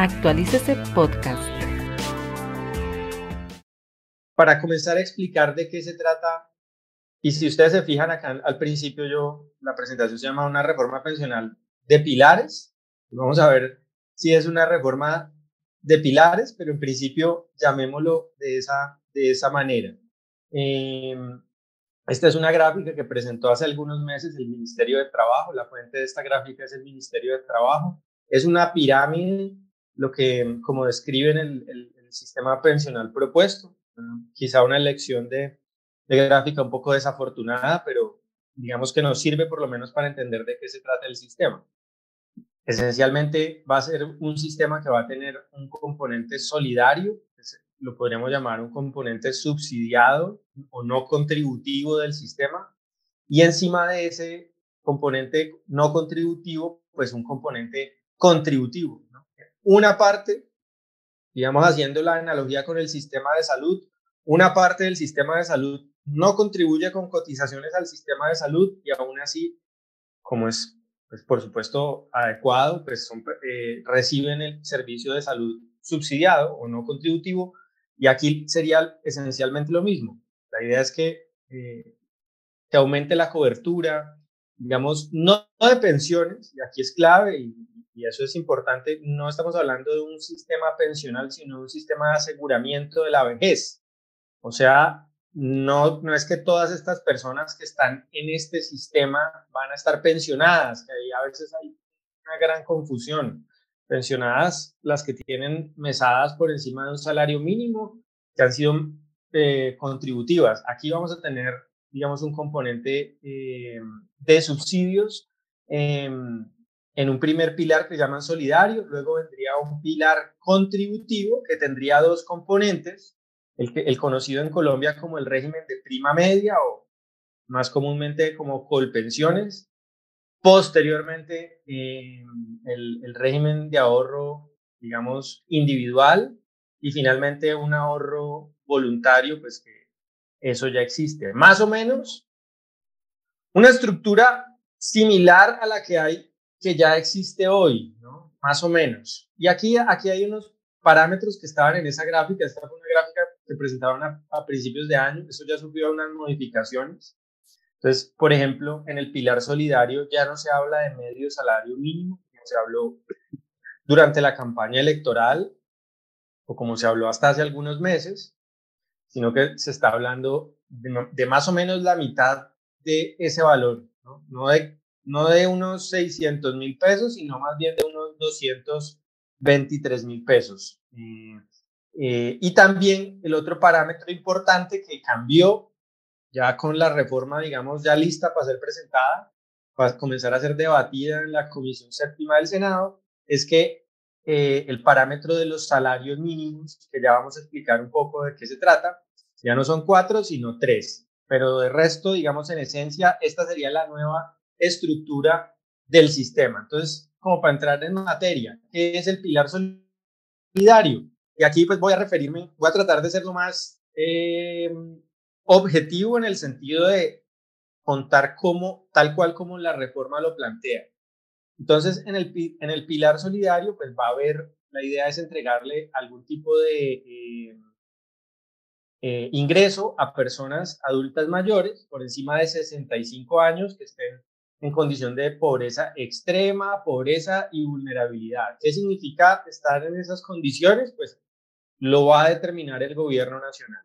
Actualícese Podcast. Para comenzar a explicar de qué se trata, y si ustedes se fijan acá al principio, yo, la presentación se llama una reforma pensional de pilares. Vamos a ver si es una reforma de pilares, pero en principio llamémoslo de esa, de esa manera. Em, esta es una gráfica que presentó hace algunos meses el Ministerio de Trabajo. La fuente de esta gráfica es el Ministerio de Trabajo. Es una pirámide, lo que como describen el, el, sistema pensional propuesto. Quizá una elección de, de gráfica un poco desafortunada, pero digamos que nos sirve por lo menos para entender de qué se trata el sistema. Esencialmente va a ser un sistema que va a tener un componente solidario, lo podríamos llamar un componente subsidiado o no contributivo del sistema, y encima de ese componente no contributivo, pues un componente contributivo. Una parte, digamos haciendo la analogía con el sistema de salud, una parte del sistema de salud no contribuye con cotizaciones al sistema de salud y aún así, como es pues por supuesto adecuado, pues eh, reciben el servicio de salud subsidiado o no contributivo y aquí sería esencialmente lo mismo. La idea es que eh, que aumente la cobertura, digamos, no, de pensiones, y aquí es clave y, y, eso es importante, no estamos hablando de un sistema pensional, sino de un sistema de aseguramiento de la vejez. O sea, no, no es que todas estas personas que están en este sistema van a estar pensionadas, que ahí a veces hay una gran confusión. Pensionadas las que tienen mesadas por encima de un salario mínimo, que han sido eh, contributivas. Aquí vamos a tener, digamos, un componente eh, de subsidios em, en un primer pilar que llaman solidario, luego vendría un pilar contributivo que tendría dos componentes, el, conocido en Colombia como el régimen de prima media o más comúnmente como colpensiones. Posteriormente, eh, el, régimen de ahorro, digamos, individual y finalmente un ahorro voluntario, pues que eso ya existe. Más o menos una estructura similar a la que hay, que ya existe hoy. Más o menos. Y aquí, aquí hay unos parámetros que estaban en esa gráfica. Esta fue una gráfica se presentaron a, principios de año, eso ya sufrió unas modificaciones. Entonces, por ejemplo, en el pilar solidario ya no se habla de medio salario mínimo, como se habló durante la campaña electoral o como se habló hasta hace algunos meses, sino que se está hablando de, más o menos la mitad de ese valor, ¿no? No, de, no de unos 600 mil pesos, sino más bien de unos 223 mil pesos. Mm, eh, y también el otro parámetro importante que cambió ya con la reforma, digamos, ya lista para ser presentada, para comenzar a ser debatida en la Comisión Séptima del Senado, es que eh, el parámetro de los salarios mínimos, que ya vamos a explicar un poco de qué se trata, ya no son cuatro, sino tres. Pero de resto, digamos, en esencia, esta sería la nueva estructura del sistema. Entonces, como para entrar en materia, ¿qué es el pilar solidario? Y aquí pues voy a referirme, voy a tratar de ser lo más eh, objetivo en el sentido de contar cómo, tal cual como la reforma lo plantea. Entonces, en el, en el pilar solidario, pues va a haber, la idea es entregarle algún tipo de eh, eh, ingreso a personas adultas mayores por encima de 65 años que estén en condición de pobreza extrema, pobreza y vulnerabilidad. ¿Qué significa estar en esas condiciones? Pues lo va a determinar el gobierno nacional.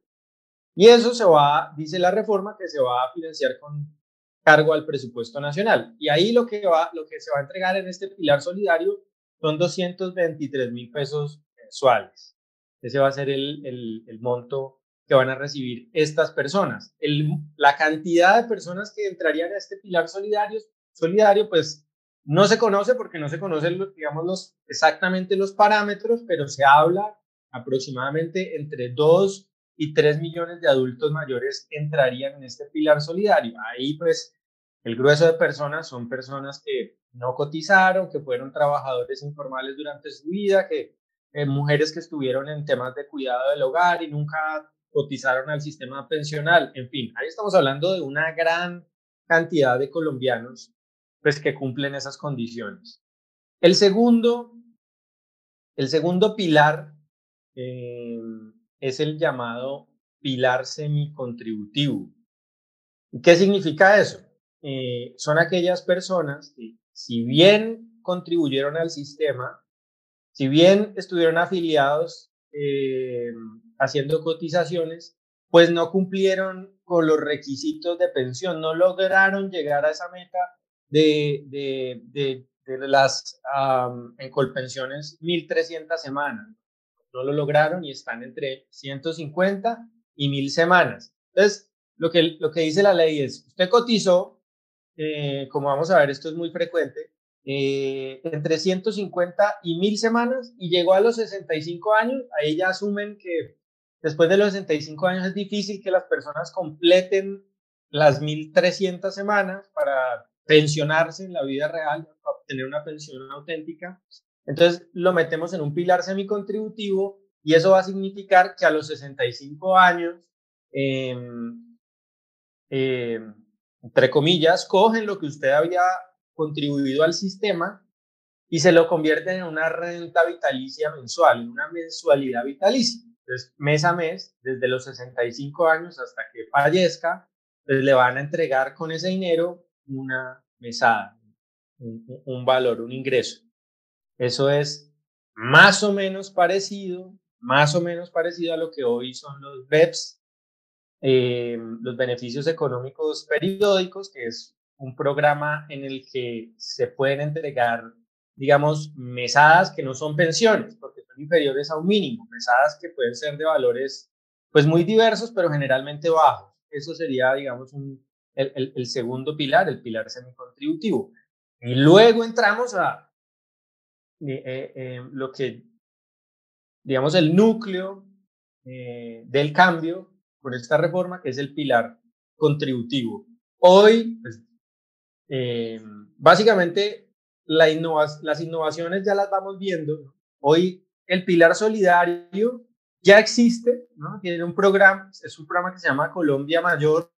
Y eso se va, dice la reforma, que se va a financiar con cargo al presupuesto nacional. Y ahí lo que, va, lo que se va a entregar en este pilar solidario son 223 mil pesos mensuales. Ese va a ser el, el, monto que van a recibir estas personas. El, la cantidad de personas que entrarían a este pilar solidario, pues no se conoce porque no se conocen, digamos, los, exactamente los parámetros, pero se habla aproximadamente entre 2 y 3 millones de adultos mayores entrarían en este pilar solidario. Ahí pues el grueso de personas son personas que no cotizaron, que fueron trabajadores informales durante su vida, que eh, mujeres que estuvieron en temas de cuidado del hogar y nunca cotizaron al sistema pensional. En fin, ahí estamos hablando de una gran cantidad de colombianos pues que cumplen esas condiciones. El segundo El segundo pilar eh, es el llamado pilar semicontributivo. ¿Qué significa eso? Eh, son aquellas personas que, si bien contribuyeron al sistema, si bien estuvieron afiliados eh, haciendo cotizaciones, pues no cumplieron con los requisitos de pensión, no lograron llegar a esa meta de, de, de, de las um, en Colpensiones 1.300 semanas. No lo lograron y están entre 150 y 1.000 semanas. Entonces, lo que, lo que dice la ley es, usted cotizó, eh, como vamos a ver, esto es muy frecuente, eh, entre 150 y 1000 semanas y llegó a los 65 años, ahí ya asumen que después de los 65 años es difícil que las personas completen las 1300 semanas para pensionarse en la vida real, para obtener una pensión auténtica. Entonces lo metemos en un pilar semicontributivo y eso va a significar que a los 65 años, eh, eh, entre comillas, cogen lo que usted había contribuido al sistema y se lo convierten en una renta vitalicia mensual, en una mensualidad vitalicia. Entonces, mes a mes, desde los 65 años hasta que fallezca, pues le van a entregar con ese dinero una mesada, un, un valor, un ingreso. Eso es más o menos parecido, más o menos parecido a lo que hoy son los BEPS, eh, los beneficios económicos periódicos, que es un programa en el que se pueden entregar, digamos, mesadas que no son pensiones, porque son inferiores a un mínimo, mesadas que pueden ser de valores, pues muy diversos, pero generalmente bajos. Eso sería, digamos, el, el, segundo pilar, el pilar semicontributivo. Y luego entramos a eh, eh, lo que, digamos, el núcleo eh, del cambio con esta reforma, que es el pilar contributivo. Hoy, pues, eh, básicamente, la las innovaciones ya las vamos viendo. Hoy el pilar solidario ya existe, ¿no? tiene un programa, es un programa que se llama Colombia Mayor.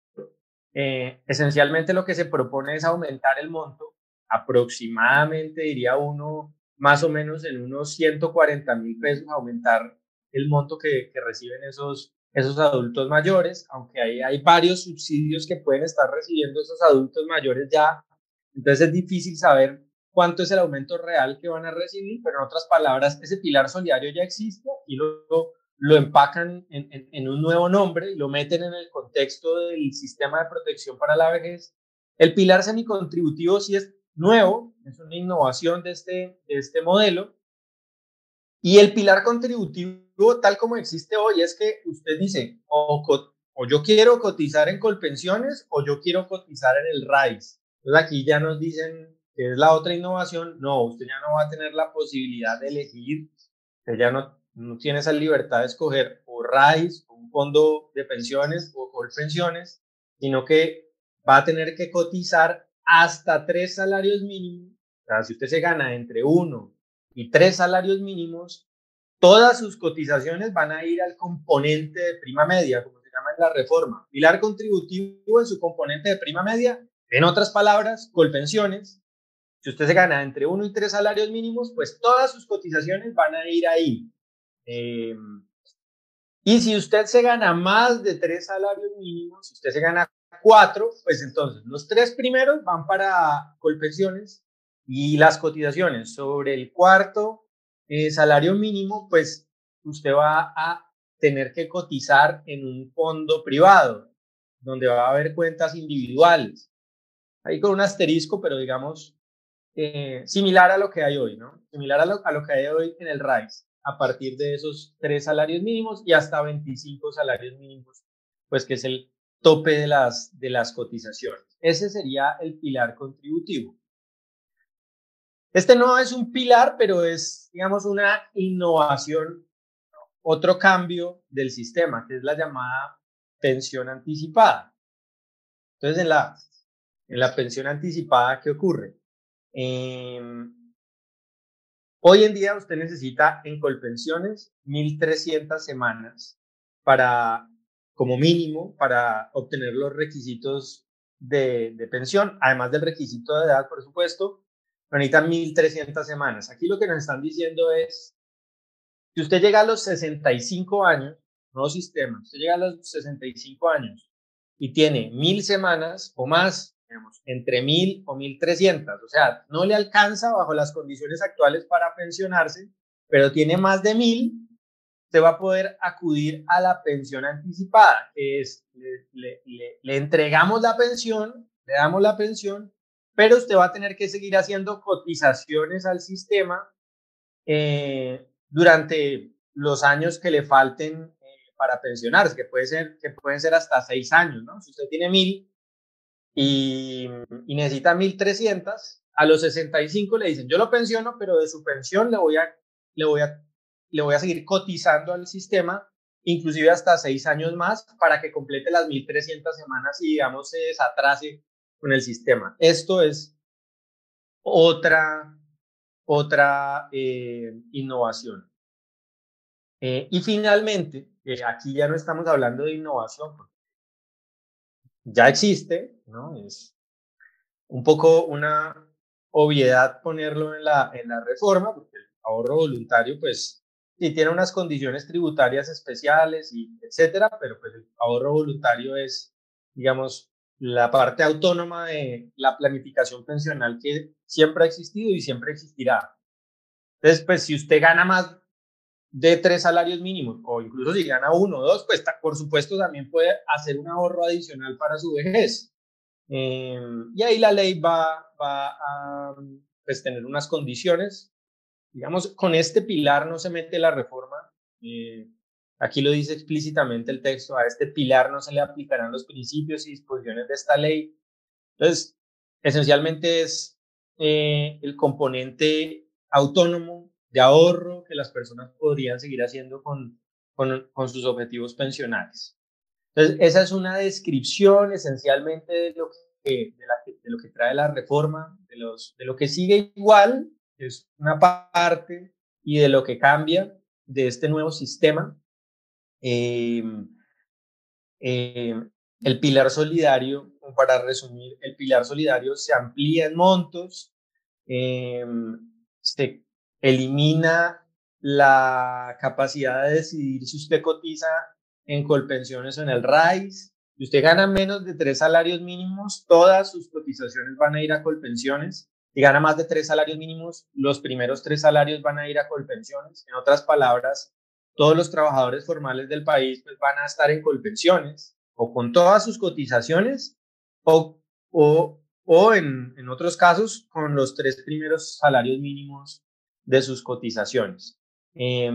Eh, esencialmente lo que se propone es aumentar el monto, aproximadamente diría uno, más o menos en unos 140 mil pesos, aumentar el monto que, que reciben esos, esos adultos mayores, aunque hay, hay varios subsidios que pueden estar recibiendo esos adultos mayores ya, entonces es difícil saber cuánto es el aumento real que van a recibir, pero en otras palabras, ese pilar solidario ya existe y luego lo empacan en, en, un nuevo nombre y lo meten en el contexto del sistema de protección para la vejez. El pilar semicontributivo sí es nuevo, es una innovación de este, de este modelo, y el pilar contributivo, tal como existe hoy, es que usted dice, o, o yo quiero cotizar en Colpensiones o yo quiero cotizar en el RAIS. Entonces aquí ya nos dicen que es la otra innovación. No, usted ya no va a tener la posibilidad de elegir, usted ya no, no tiene esa libertad de escoger o RAIS, o un fondo de pensiones o Colpensiones, sino que va a tener que cotizar hasta tres salarios mínimos. O sea, si usted se gana entre uno y tres salarios mínimos, todas sus cotizaciones van a ir al componente de prima media, como se llama en la reforma. Pilar contributivo en su componente de prima media, en otras palabras, colpensiones. Si usted se gana entre uno y tres salarios mínimos, pues todas sus cotizaciones van a ir ahí. Eh, y si usted se gana más de tres salarios mínimos, si usted se gana cuatro, pues entonces los tres primeros van para colpensiones y las cotizaciones sobre el cuarto eh, salario mínimo, pues usted va a tener que cotizar en un fondo privado, donde va a haber cuentas individuales. Ahí con un asterisco, pero digamos, eh, similar a lo que hay hoy, ¿no? Similar a lo, a lo que hay hoy en el RAIS, a partir de esos tres salarios mínimos y hasta 25 salarios mínimos, pues que es el tope de las, de las cotizaciones. Ese sería el pilar contributivo. Este no es un pilar, pero es, digamos, una innovación, otro cambio del sistema, que es la llamada pensión anticipada. Entonces, en la, en la pensión anticipada, ¿qué ocurre? Em, hoy en día usted necesita en Colpensiones 1.300 semanas para, como mínimo, para obtener los requisitos de, de pensión, además del requisito de edad, por supuesto, necesitan 1.300 semanas. Aquí lo que nos están diciendo es, Si usted llega a los 65 años, nuevo sistema, usted llega a los 65 años y tiene mil semanas o más, digamos, entre mil o mil trescientas, o sea, no le alcanza bajo las condiciones actuales para pensionarse, pero tiene más de mil, usted va a poder acudir a la pensión anticipada, que es, le, le entregamos la pensión, le damos la pensión, pero usted va a tener que seguir haciendo cotizaciones al sistema eh, durante los años que le falten eh, para pensionarse, que, puede ser, que pueden ser hasta seis años, ¿no? Si usted tiene mil y, y necesita mil trescientas, a los 65 le dicen, yo lo pensiono, pero de su pensión le voy a, le voy a, le voy a seguir cotizando al sistema, inclusive hasta seis años más, para que complete las 1.300 semanas y, digamos, se desatrase con el sistema. Esto es otra, otra eh, innovación. Eh, y finalmente, aquí ya no estamos hablando de innovación, ya existe, ¿no? Es un poco una obviedad ponerlo en la, en la reforma, porque el ahorro voluntario, pues, sí tiene unas condiciones tributarias especiales y etcétera, pero pues el ahorro voluntario es, digamos, la parte autónoma de la planificación pensional que siempre ha existido y siempre existirá. Entonces, pues si usted gana más de tres salarios mínimos o incluso si gana uno o dos, pues por supuesto también puede hacer un ahorro adicional para su vejez. Em, y ahí la ley va, va a pues, tener unas condiciones. Digamos, con este pilar no se mete la reforma. Eh, Aquí lo dice explícitamente el texto, a este pilar no se le aplicarán los principios y disposiciones de esta ley. Entonces, esencialmente es eh, el componente autónomo de ahorro que las personas podrían seguir haciendo con, con, sus objetivos pensionales. Entonces, esa es una descripción esencialmente de lo que, de lo que trae la reforma, de, los, de lo que sigue igual, es una parte, y de lo que cambia de este nuevo sistema Em, em, el pilar solidario, para resumir, el pilar solidario se amplía en montos, em, se elimina la capacidad de decidir si usted cotiza en Colpensiones o en el RAIS. Si usted gana menos de tres salarios mínimos, todas sus cotizaciones van a ir a Colpensiones. Si gana más de tres salarios mínimos, los primeros tres salarios van a ir a Colpensiones. En otras palabras, todos los trabajadores formales del país pues, van a estar en colpensiones o con todas sus cotizaciones o, o, o en, en, otros casos con los tres primeros salarios mínimos de sus cotizaciones. Eh,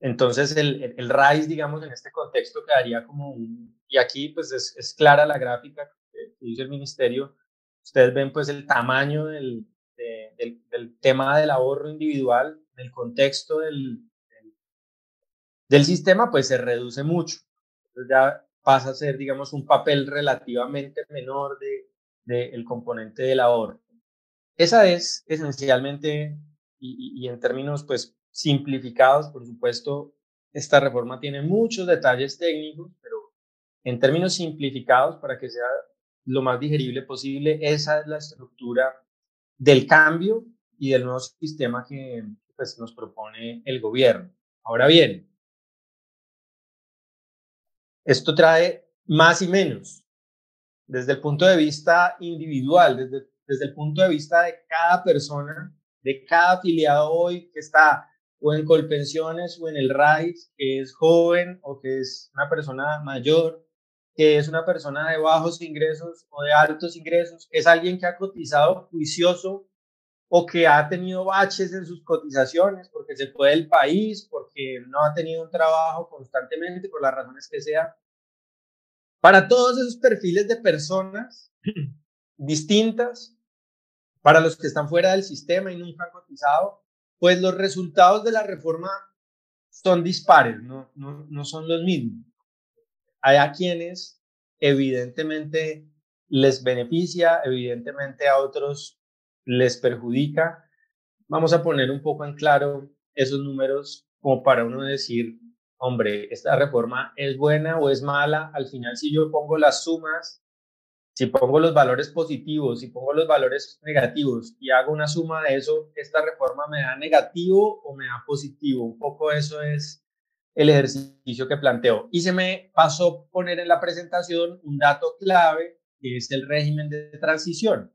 entonces el, el, RAIS, digamos, en este contexto quedaría como un, y aquí pues es, es clara la gráfica que dice el ministerio, ustedes ven pues el tamaño del, del, del tema del ahorro individual el contexto del, del, sistema, pues se reduce mucho. Entonces ya pasa a ser, digamos, un papel relativamente menor del de, el componente del ahorro. Esa es esencialmente, y, y, en términos pues simplificados, por supuesto, esta reforma tiene muchos detalles técnicos, pero en términos simplificados, para que sea lo más digerible posible, esa es la estructura del cambio y del nuevo sistema que, pues, nos propone el gobierno. Ahora bien, esto trae más y menos desde el punto de vista individual, desde, desde el punto de vista de cada persona, de cada afiliado hoy que está o en Colpensiones o en el RAIS, que es joven o que es una persona mayor, que es una persona de bajos ingresos o de altos ingresos, es alguien que ha cotizado juicioso o que ha tenido baches en sus cotizaciones porque se fue del país, porque no ha tenido un trabajo constantemente, por las razones que sea. Para todos esos perfiles de personas distintas, para los que están fuera del sistema y nunca han cotizado, pues los resultados de la reforma son dispares, no, no, no son los mismos. Hay a quienes evidentemente les beneficia, evidentemente a otros les perjudica. Vamos a poner un poco en claro esos números como para uno decir, hombre, esta reforma es buena o es mala. Al final, si yo pongo las sumas si pongo los valores positivos, si pongo los valores negativos y hago una suma de eso, esta reforma me da negativo o me da positivo. Un poco eso es el ejercicio que planteo. Y se me pasó poner en la presentación un dato clave, que es el régimen de transición,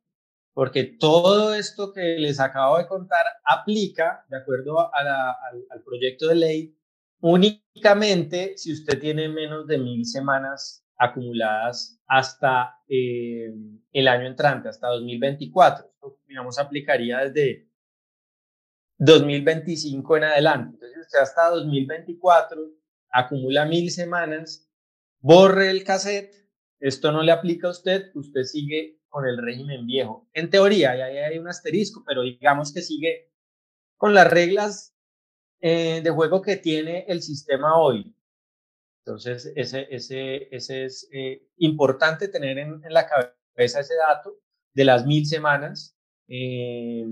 porque todo esto que les acabo de contar aplica, de acuerdo al, al proyecto de ley, únicamente si usted tiene menos de mil semanas acumuladas hasta eh, el año entrante, hasta 2024. Esto, digamos, aplicaría desde 2025 en adelante. Entonces, usted hasta 2024 acumula mil semanas, borre el cassette, esto no le aplica a usted, usted sigue con el régimen viejo. En teoría, ahí hay un asterisco, pero digamos que sigue con las reglas eh, de juego que tiene el sistema hoy. Entonces, ese es eh, importante tener en, la cabeza ese dato de las mil semanas eh,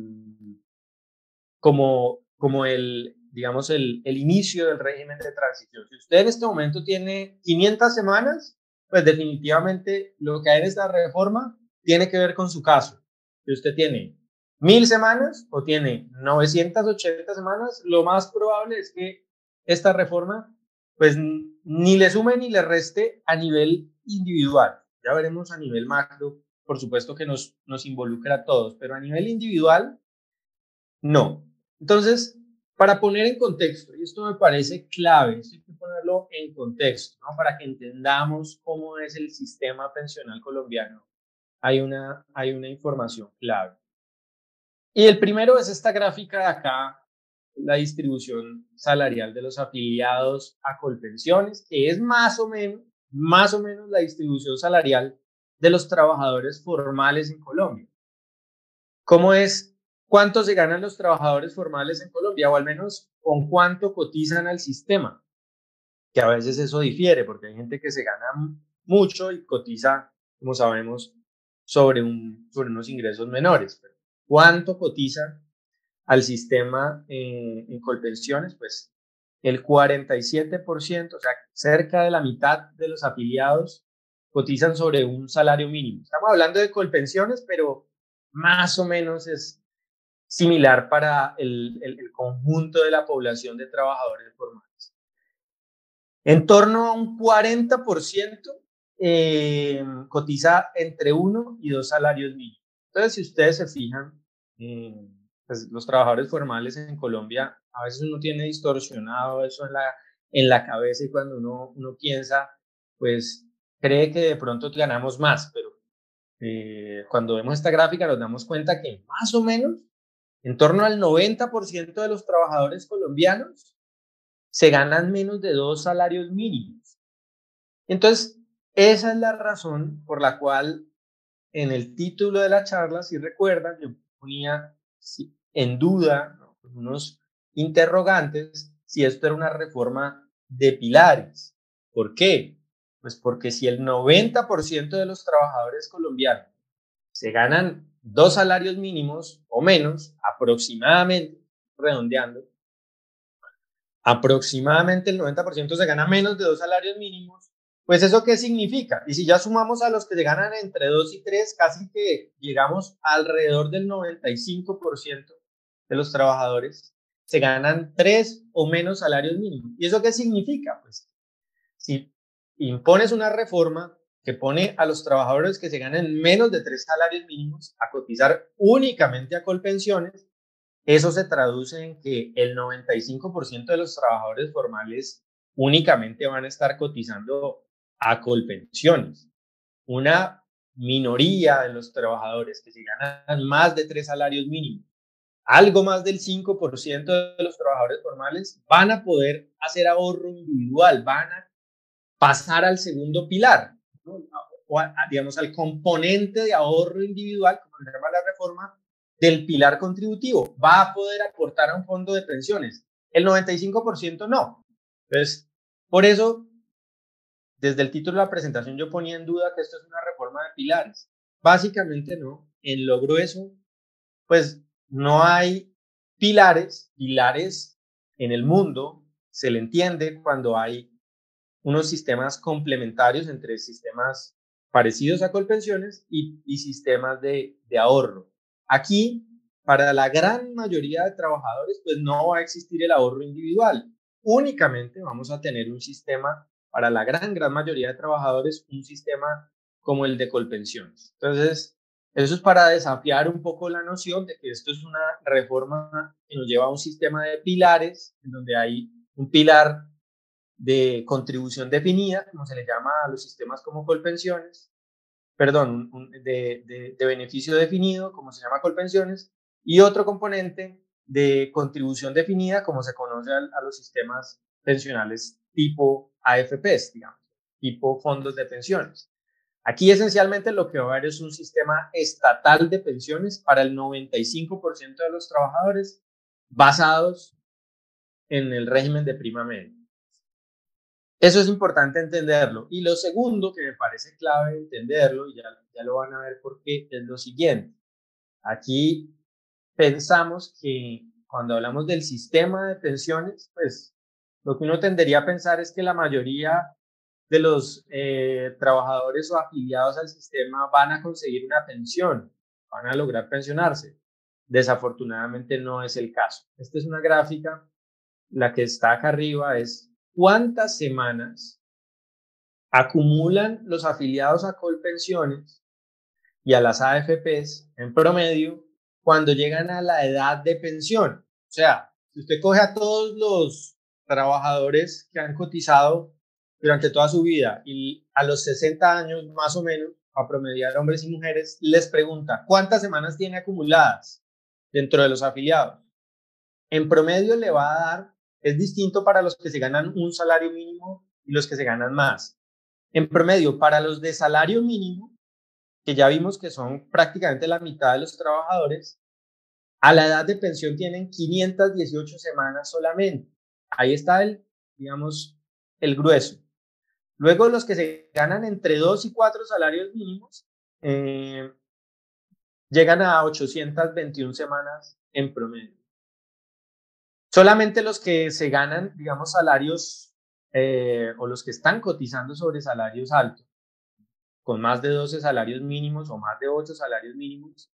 como, como el, digamos, el, el inicio del régimen de transición. Si usted en este momento tiene 500 semanas, pues definitivamente lo que hay en esta reforma tiene que ver con su caso. Si usted tiene mil semanas o tiene 980 semanas, lo más probable es que esta reforma pues ni le sume ni le reste a nivel individual. Ya veremos a nivel macro, por supuesto que nos, nos involucra a todos, pero a nivel individual, no. Entonces, para poner en contexto, y esto me parece clave, hay que ponerlo en contexto, ¿no? para que entendamos cómo es el sistema pensional colombiano, hay una, hay una información clave. Y el primero es esta gráfica de acá, la distribución salarial de los afiliados a Colpensiones, que es más o menos, más o menos la distribución salarial de los trabajadores formales en Colombia. ¿Cómo es? ¿Cuánto se ganan los trabajadores formales en Colombia? O al menos con cuánto cotizan al sistema. Que a veces eso difiere, porque hay gente que se gana mucho y cotiza, como sabemos, sobre, un, sobre unos ingresos menores. ¿Cuánto cotiza al sistema eh, en Colpensiones, pues el 47%, o sea, cerca de la mitad de los afiliados cotizan sobre un salario mínimo. Estamos hablando de Colpensiones, pero más o menos es similar para el, el, conjunto de la población de trabajadores formales. En torno a un 40% eh, cotiza entre uno y dos salarios mínimos. Entonces, si ustedes se fijan, eh, pues, los trabajadores formales en Colombia, a veces uno tiene distorsionado eso en la, en la cabeza y cuando uno, uno piensa, pues cree que de pronto ganamos más, pero eh, cuando vemos esta gráfica nos damos cuenta que más o menos en torno al 90% de los trabajadores colombianos se ganan menos de dos salarios mínimos. Entonces, esa es la razón por la cual en el título de la charla, si recuerdan, yo ponía en duda, unos interrogantes, si esto era una reforma de pilares. ¿Por qué? Pues porque si el 90% de los trabajadores colombianos se ganan dos salarios mínimos o menos, aproximadamente, redondeando, aproximadamente el 90% se gana menos de dos salarios mínimos, pues eso qué significa? Y si ya sumamos a los que se ganan entre 2 y 3, casi que llegamos alrededor del 95% de los trabajadores se ganan tres o menos salarios mínimos. ¿Y eso qué significa? Pues si impones una reforma que pone a los trabajadores que se ganan menos de tres salarios mínimos a cotizar únicamente a colpensiones, eso se traduce en que el 95% de los trabajadores formales únicamente van a estar cotizando a colpensiones. Una minoría de los trabajadores que se ganan más de tres salarios mínimos, algo más del 5% de los trabajadores formales van a poder hacer ahorro individual, van a pasar al segundo pilar, o digamos al componente de ahorro individual, como se llama la reforma, del pilar contributivo. Va a poder aportar a un fondo de pensiones. El 95% no. Entonces, por eso desde el título de la presentación yo ponía en duda que esto es una reforma de pilares. Básicamente no. En lo grueso, pues no hay pilares. Pilares en el mundo se le entiende cuando hay unos sistemas complementarios entre sistemas parecidos a Colpensiones y, y sistemas de, de ahorro. Aquí, para la gran mayoría de trabajadores, pues no va a existir el ahorro individual. Únicamente vamos a tener un sistema, para la gran, gran mayoría de trabajadores, un sistema como el de Colpensiones. Entonces, eso es para desafiar un poco la noción de que esto es una reforma que nos lleva a un sistema de pilares, en donde hay un pilar de contribución definida, como se le llama a los sistemas como Colpensiones, perdón, de, beneficio definido, como se llama Colpensiones, y otro componente de contribución definida, como se conoce a, los sistemas pensionales tipo AFPs, digamos, tipo fondos de pensiones. Aquí esencialmente lo que va a haber es un sistema estatal de pensiones para el 95% de los trabajadores basados en el régimen de prima media. Eso es importante entenderlo. Y lo segundo que me parece clave entenderlo, y ya, ya lo van a ver por qué, es lo siguiente. Aquí pensamos que cuando hablamos del sistema de pensiones, pues lo que uno tendería a pensar es que la mayoría de los eh, trabajadores o afiliados al sistema van a conseguir una pensión, van a lograr pensionarse. Desafortunadamente no es el caso. Esta es una gráfica, la que está acá arriba es cuántas semanas acumulan los afiliados a Colpensiones y a las AFPs en promedio cuando llegan a la edad de pensión. O sea, si usted coge a todos los trabajadores que han cotizado durante toda su vida y a los 60 años más o menos, a promediar hombres y mujeres, les pregunta cuántas semanas tiene acumuladas dentro de los afiliados. En promedio le va a dar, es distinto para los que se ganan un salario mínimo y los que se ganan más. En promedio, para los de salario mínimo, que ya vimos que son prácticamente la mitad de los trabajadores, a la edad de pensión tienen 518 semanas solamente. Ahí está el, digamos, el grueso. Luego los que se ganan entre 2 y 4 salarios mínimos eh, llegan a 821 semanas en promedio. Solamente los que se ganan, digamos, salarios eh, o los que están cotizando sobre salarios altos, con más de 12 salarios mínimos o más de 8 salarios mínimos,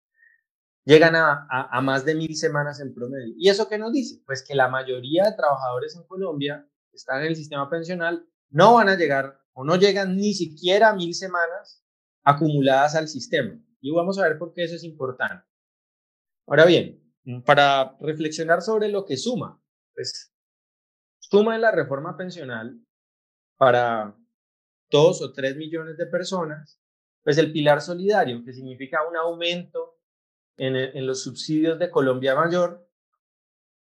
llegan a, a, más de mil semanas en promedio. ¿Y eso qué nos dice? Pues que la mayoría de trabajadores en Colombia están en el sistema pensional no van a llegar o no llegan ni siquiera a mil semanas acumuladas al sistema. Y vamos a ver por qué eso es importante. Ahora bien, para reflexionar sobre lo que suma, pues suma en la reforma pensional para dos o tres millones de personas, pues el pilar solidario, que significa un aumento en, en los subsidios de Colombia Mayor,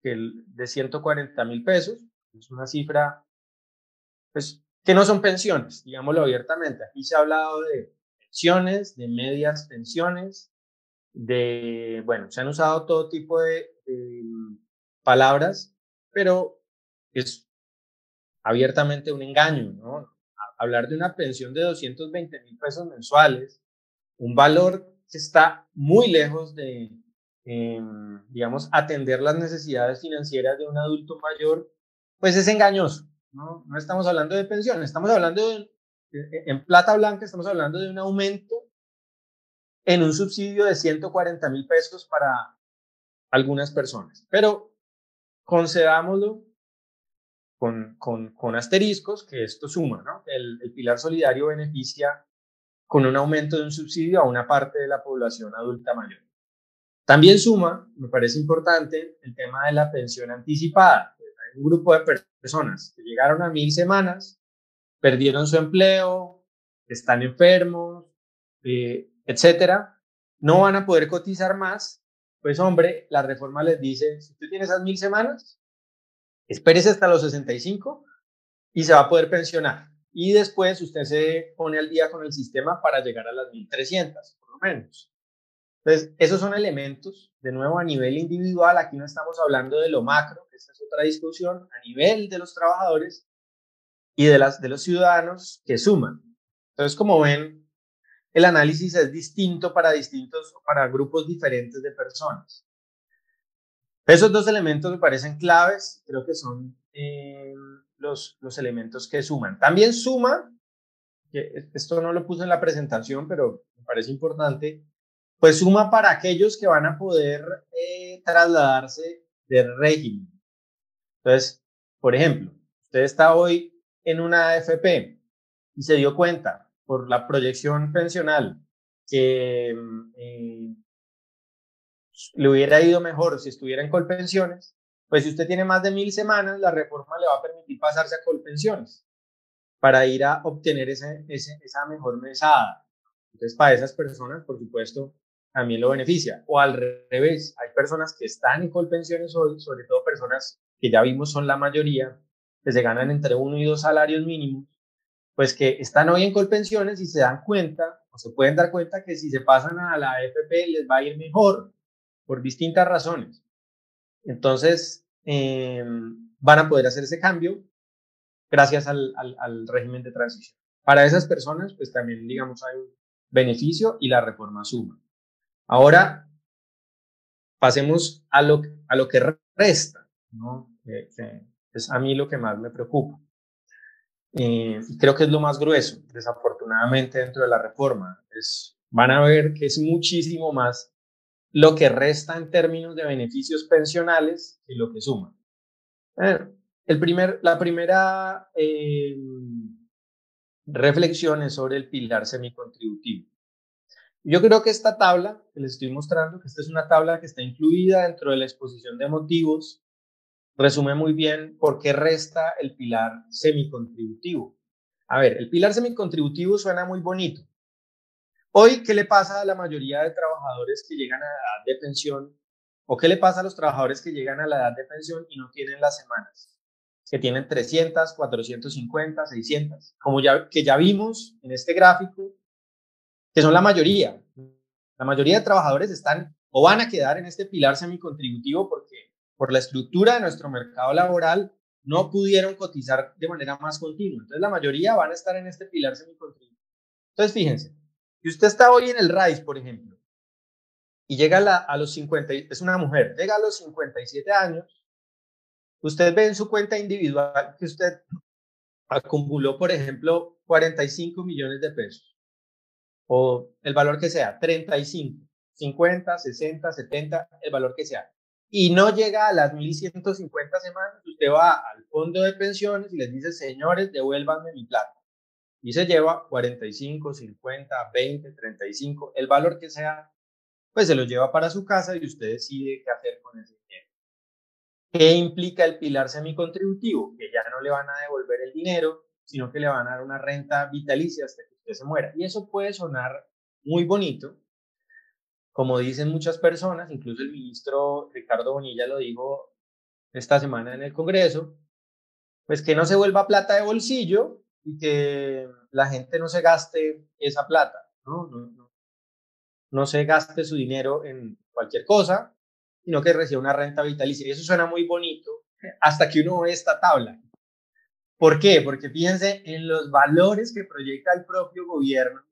que el de 140 mil pesos, es una cifra pues, que no son pensiones, digámoslo abiertamente. Aquí se ha hablado de pensiones, de medias pensiones, de, bueno, se han usado todo tipo de, palabras, pero es abiertamente un engaño, ¿no? Hablar de una pensión de 220 mil pesos mensuales, un valor que está muy lejos de, em, digamos, atender las necesidades financieras de un adulto mayor, pues es engañoso. ¿no? No estamos hablando de pensiones, estamos hablando de, en plata blanca, estamos hablando de un aumento en un subsidio de 140 mil pesos para algunas personas. Pero concedámoslo con, con, con, asteriscos que esto suma, ¿no? El, el, pilar solidario beneficia con un aumento de un subsidio a una parte de la población adulta mayor. También suma, me parece importante, el tema de la pensión anticipada un grupo de personas que llegaron a mil semanas, perdieron su empleo, están enfermos, eh, etcétera, no van a poder cotizar más, pues hombre, la reforma les dice, si usted tiene esas mil semanas, espérese hasta los 65 y se va a poder pensionar. Y después usted se pone al día con el sistema para llegar a las 1300, por lo menos. Entonces, esos son elementos, de nuevo, a nivel individual, aquí no estamos hablando de lo macro, esta es otra discusión, a nivel de los trabajadores y de, las, de los ciudadanos que suman. Entonces, como ven, el análisis es distinto para distintos, para grupos diferentes de personas. Esos dos elementos me parecen claves, creo que son eh, los, los elementos que suman. También suma esto no lo puse en la presentación, pero me parece importante, pues suma para aquellos que van a poder eh, trasladarse de régimen. Entonces, por ejemplo, usted está hoy en una AFP y se dio cuenta por la proyección pensional que mm, eh, le hubiera ido mejor si estuviera en Colpensiones, pues si usted tiene más de mil semanas, la reforma le va a permitir pasarse a Colpensiones para ir a obtener ese, esa mejor mesada. Entonces, para esas personas, por supuesto, también lo beneficia. O al revés, hay personas que están en Colpensiones hoy, sobre todo personas que ya vimos son la mayoría, que se ganan entre uno y dos salarios mínimos, pues que están hoy en Colpensiones y se dan cuenta, o se pueden dar cuenta que si se pasan a la AFP les va a ir mejor, por distintas razones. Entonces, em, van a poder hacer ese cambio gracias al, régimen de transición. Para esas personas, pues también, digamos, hay un beneficio y la reforma suma. Ahora, pasemos a lo, a lo que resta, ¿no? es a mí lo que más me preocupa. Eh, creo que es lo más grueso, desafortunadamente, dentro de la reforma. Es, van a ver que es muchísimo más lo que resta en términos de beneficios pensionales y lo que suma. el primer, la primera eh, reflexión es sobre el pilar semicontributivo. Yo creo que esta tabla que les estoy mostrando, que esta es una tabla que está incluida dentro de la exposición de motivos, resume muy bien por qué resta el pilar semicontributivo. A ver, el pilar semicontributivo suena muy bonito, Hoy, ¿qué le pasa a la mayoría de trabajadores que llegan a la edad de pensión? ¿O qué le pasa a los trabajadores que llegan a la edad de pensión y no tienen las semanas? Que tienen 300, 450, 600, como ya, que ya vimos en este gráfico, que son la mayoría. La mayoría de trabajadores están o van a quedar en este pilar semicontributivo porque por la estructura de nuestro mercado laboral no pudieron cotizar de manera más continua. Entonces la mayoría van a estar en este pilar semicontributivo. Entonces fíjense, si usted está hoy en el RAIS, por ejemplo, y llega a, los 50, es una mujer, llega a los 57 años, usted ve en su cuenta individual que usted acumuló, por ejemplo, 45 millones de pesos, o el valor que sea, 35, 50, 60, 70, el valor que sea, y no llega a las 1.150 semanas, usted va al fondo de pensiones y les dice, señores, devuélvanme mi plata y se lleva 45, 50, 20, 35, el valor que sea, pues se lo lleva para su casa y usted decide qué hacer con ese dinero. ¿Qué implica el pilar semicontributivo? Que ya no le van a devolver el dinero, sino que le van a dar una renta vitalicia hasta que usted se muera. Y eso puede sonar muy bonito, como dicen muchas personas, incluso el ministro Ricardo Bonilla lo dijo esta semana en el Congreso, pues que no se vuelva plata de bolsillo, y que la gente no se gaste esa plata, ¿no? No, no, se gaste su dinero en cualquier cosa, sino que reciba una renta vitalicia. Y eso suena muy bonito hasta que uno ve esta tabla. ¿Por qué? Porque fíjense en los valores que proyecta el propio gobierno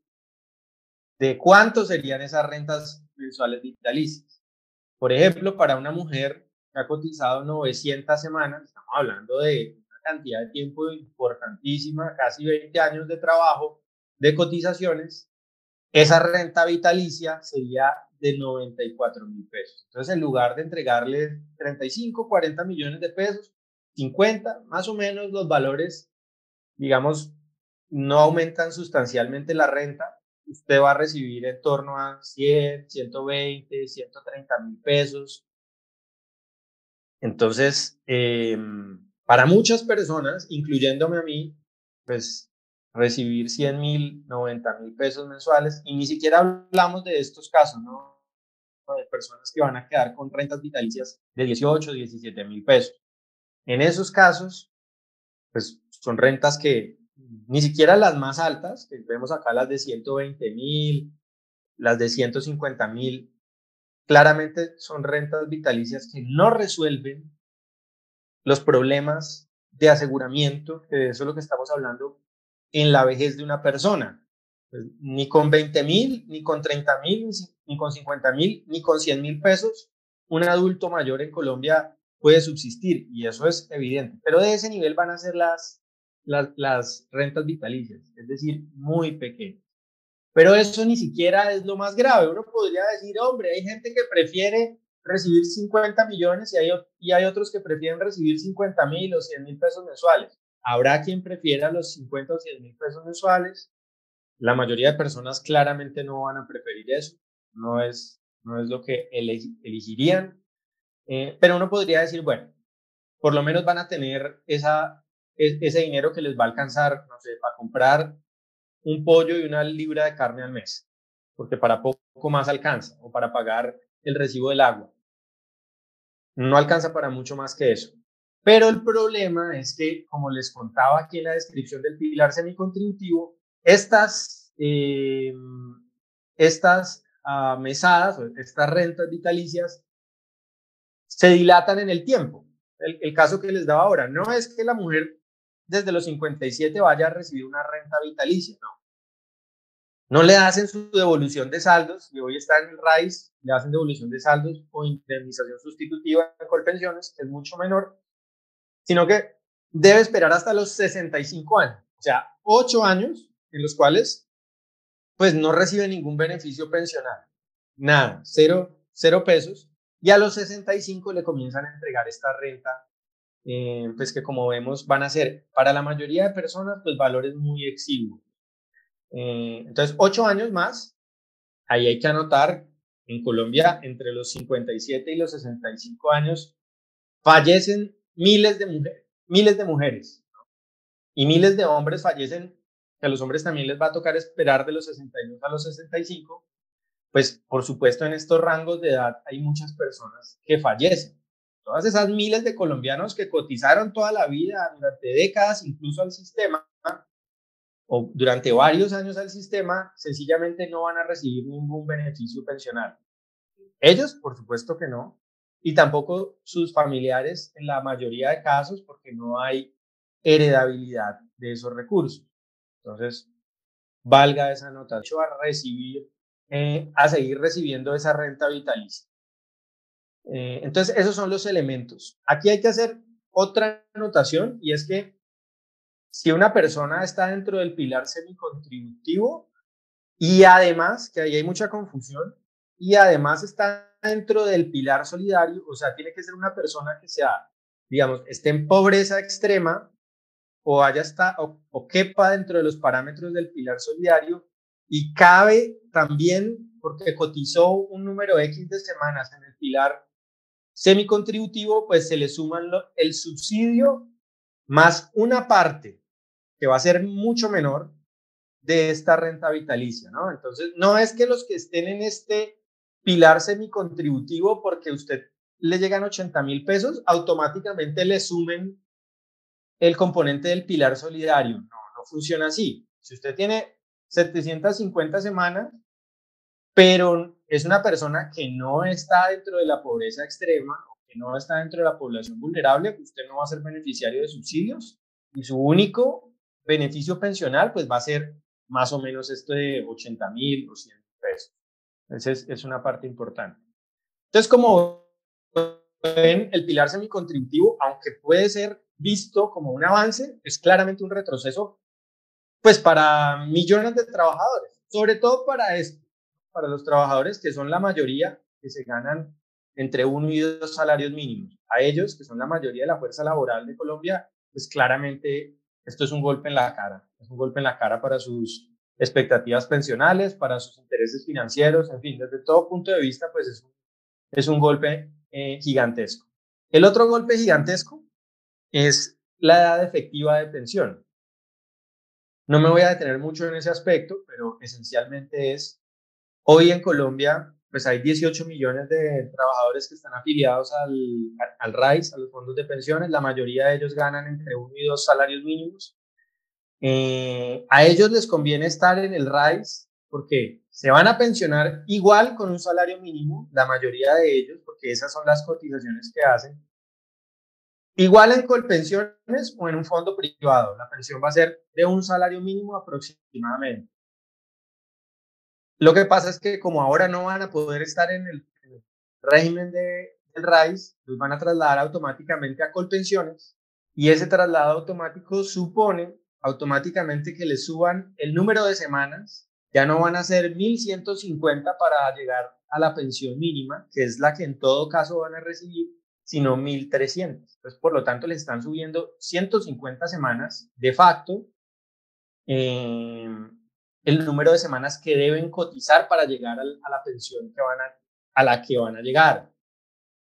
de cuánto serían esas rentas mensuales vitalicias. Por ejemplo, para una mujer que ha cotizado 900 semanas, estamos hablando de cantidad de tiempo importantísima, casi 20 años de trabajo, de cotizaciones, esa renta vitalicia sería de 94 mil pesos. Entonces, en lugar de entregarle 35, 40 millones de pesos, 50, más o menos los valores, digamos, no aumentan sustancialmente la renta, usted va a recibir en torno a 100, 120, 130 mil pesos. Entonces, eh, para muchas personas, incluyéndome a mí, pues recibir 100 mil, 90 mil pesos mensuales, y ni siquiera hablamos de estos casos, ¿no? De personas que van a quedar con rentas vitalicias de 18, 17 mil pesos. En esos casos, pues son rentas que ni siquiera las más altas, que vemos acá las de 120 mil, las de 150 mil, claramente son rentas vitalicias que no resuelven los problemas de aseguramiento, que de eso es lo que estamos hablando, en la vejez de una persona. Pues, ni con 20 mil, ni con 30 mil, ni con 50 mil, ni con 100 mil pesos, un adulto mayor en Colombia puede subsistir y eso es evidente. Pero de ese nivel van a ser las, las, rentas vitalicias, es decir, muy pequeñas. Pero eso ni siquiera es lo más grave. Uno podría decir, hombre, hay gente que prefiere recibir 50 millones y hay, y hay otros que prefieren recibir 50 mil o 100 mil pesos mensuales. Habrá quien prefiera los 50 o 100 mil pesos mensuales. La mayoría de personas claramente no van a preferir eso. No es, no es lo que elegirían. Eh, pero uno podría decir, bueno, por lo menos van a tener esa, ese dinero que les va a alcanzar, no sé, para comprar un pollo y una libra de carne al mes, porque para poco más alcanza, o para pagar el recibo del agua. No alcanza para mucho más que eso. Pero el problema es que, como les contaba aquí en la descripción del pilar semicontributivo, estas, eh, estas uh, mesadas, estas rentas vitalicias, se dilatan en el tiempo. El, el, caso que les daba ahora, no es que la mujer desde los 57 vaya a recibir una renta vitalicia, no. No le hacen su devolución de saldos, y hoy está en el RAIS, le hacen devolución de saldos o indemnización sustitutiva en Colpensiones, que es mucho menor, sino que debe esperar hasta los 65 años, o sea, 8 años en los cuales pues no recibe ningún beneficio pensional, nada, cero, cero pesos, y a los 65 le comienzan a entregar esta renta eh, pues que como vemos van a ser para la mayoría de personas pues valores muy exiguos. Eh, entonces, ocho años más, ahí hay que anotar, en Colombia entre los 57 y los 65 años fallecen miles de mujeres, miles de mujeres y miles de hombres fallecen, que a los hombres también les va a tocar esperar de los 62 a los 65, pues por supuesto en estos rangos de edad hay muchas personas que fallecen todas esas miles de colombianos que cotizaron toda la vida, durante décadas, incluso al sistema, o durante varios años al sistema, sencillamente no van a recibir ningún beneficio pensional. Ellos, por supuesto que no, y tampoco sus familiares en la mayoría de casos, porque no hay heredabilidad de esos recursos. Entonces, valga esa nota a recibir, eh, a seguir recibiendo esa renta vitalicia. Eh, entonces, esos son los elementos. Aquí hay que hacer otra anotación y es que si una persona está dentro del pilar semicontributivo y además, que ahí hay mucha confusión, y además está dentro del pilar solidario, o sea, tiene que ser una persona que sea, digamos, esté en pobreza extrema o haya está, o, o quepa dentro de los parámetros del pilar solidario y cabe también porque cotizó un número X de semanas en el pilar semicontributivo, pues se le suman el subsidio más una parte que va a ser mucho menor de esta renta vitalicia, ¿no? Entonces, no es que los que estén en este pilar semicontributivo, porque usted le llegan 80 mil pesos, automáticamente le sumen el componente del pilar solidario. No, no funciona así. Si usted tiene 750 semanas, pero es una persona que no está dentro de la pobreza extrema que no está dentro de la población vulnerable, usted no va a ser beneficiario de subsidios y su único beneficio pensional pues va a ser más o menos esto de 80 mil o 100 pesos. Entonces es una parte importante. Entonces como ven, el pilar semicontributivo, aunque puede ser visto como un avance, es claramente un retroceso pues para millones de trabajadores, sobre todo para esto para los trabajadores, que son la mayoría que se ganan entre uno y dos salarios mínimos. A ellos, que son la mayoría de la fuerza laboral de Colombia, pues claramente esto es un golpe en la cara. Es un golpe en la cara para sus expectativas pensionales, para sus intereses financieros, en fin, desde todo punto de vista, pues es, es un golpe eh, gigantesco. El otro golpe gigantesco es la edad efectiva de pensión. No me voy a detener mucho en ese aspecto, pero esencialmente es Hoy en Colombia, pues hay 18 millones de trabajadores que están afiliados al, al RAIS, a los fondos de pensiones. La mayoría de ellos ganan entre uno y dos salarios mínimos. Eh, a ellos les conviene estar en el RAIS porque se van a pensionar igual con un salario mínimo, la mayoría de ellos, porque esas son las cotizaciones que hacen. Igual en Colpensiones o en un fondo privado, la pensión va a ser de un salario mínimo aproximadamente. Lo que pasa es que como ahora no van a poder estar en el, régimen de, del RAIS, los van a trasladar automáticamente a Colpensiones Y ese traslado automático supone automáticamente que le suban el número de semanas, ya no van a ser 1.150 para llegar a la pensión mínima, que es la que en todo caso van a recibir, sino 1.300. Entonces, por lo tanto, le están subiendo 150 semanas de facto eh, el número de semanas que deben cotizar para llegar a la pensión que van a, a la que van a llegar.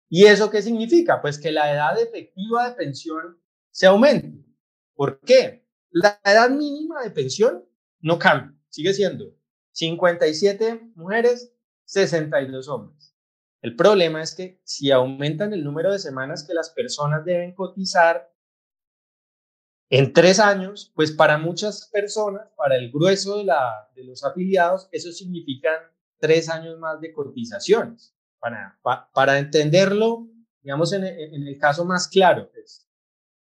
¿Y eso qué significa? Pues que la edad efectiva de pensión se aumente. ¿Por qué? La edad mínima de pensión no cambia, sigue siendo 57 mujeres, 62 hombres. El problema es que si aumentan el número de semanas que las personas deben cotizar en tres años, pues para muchas personas, para el grueso de, la, de los afiliados, eso significa tres años más de cotizaciones. Para, para entenderlo, digamos en, en, el caso más claro, pues,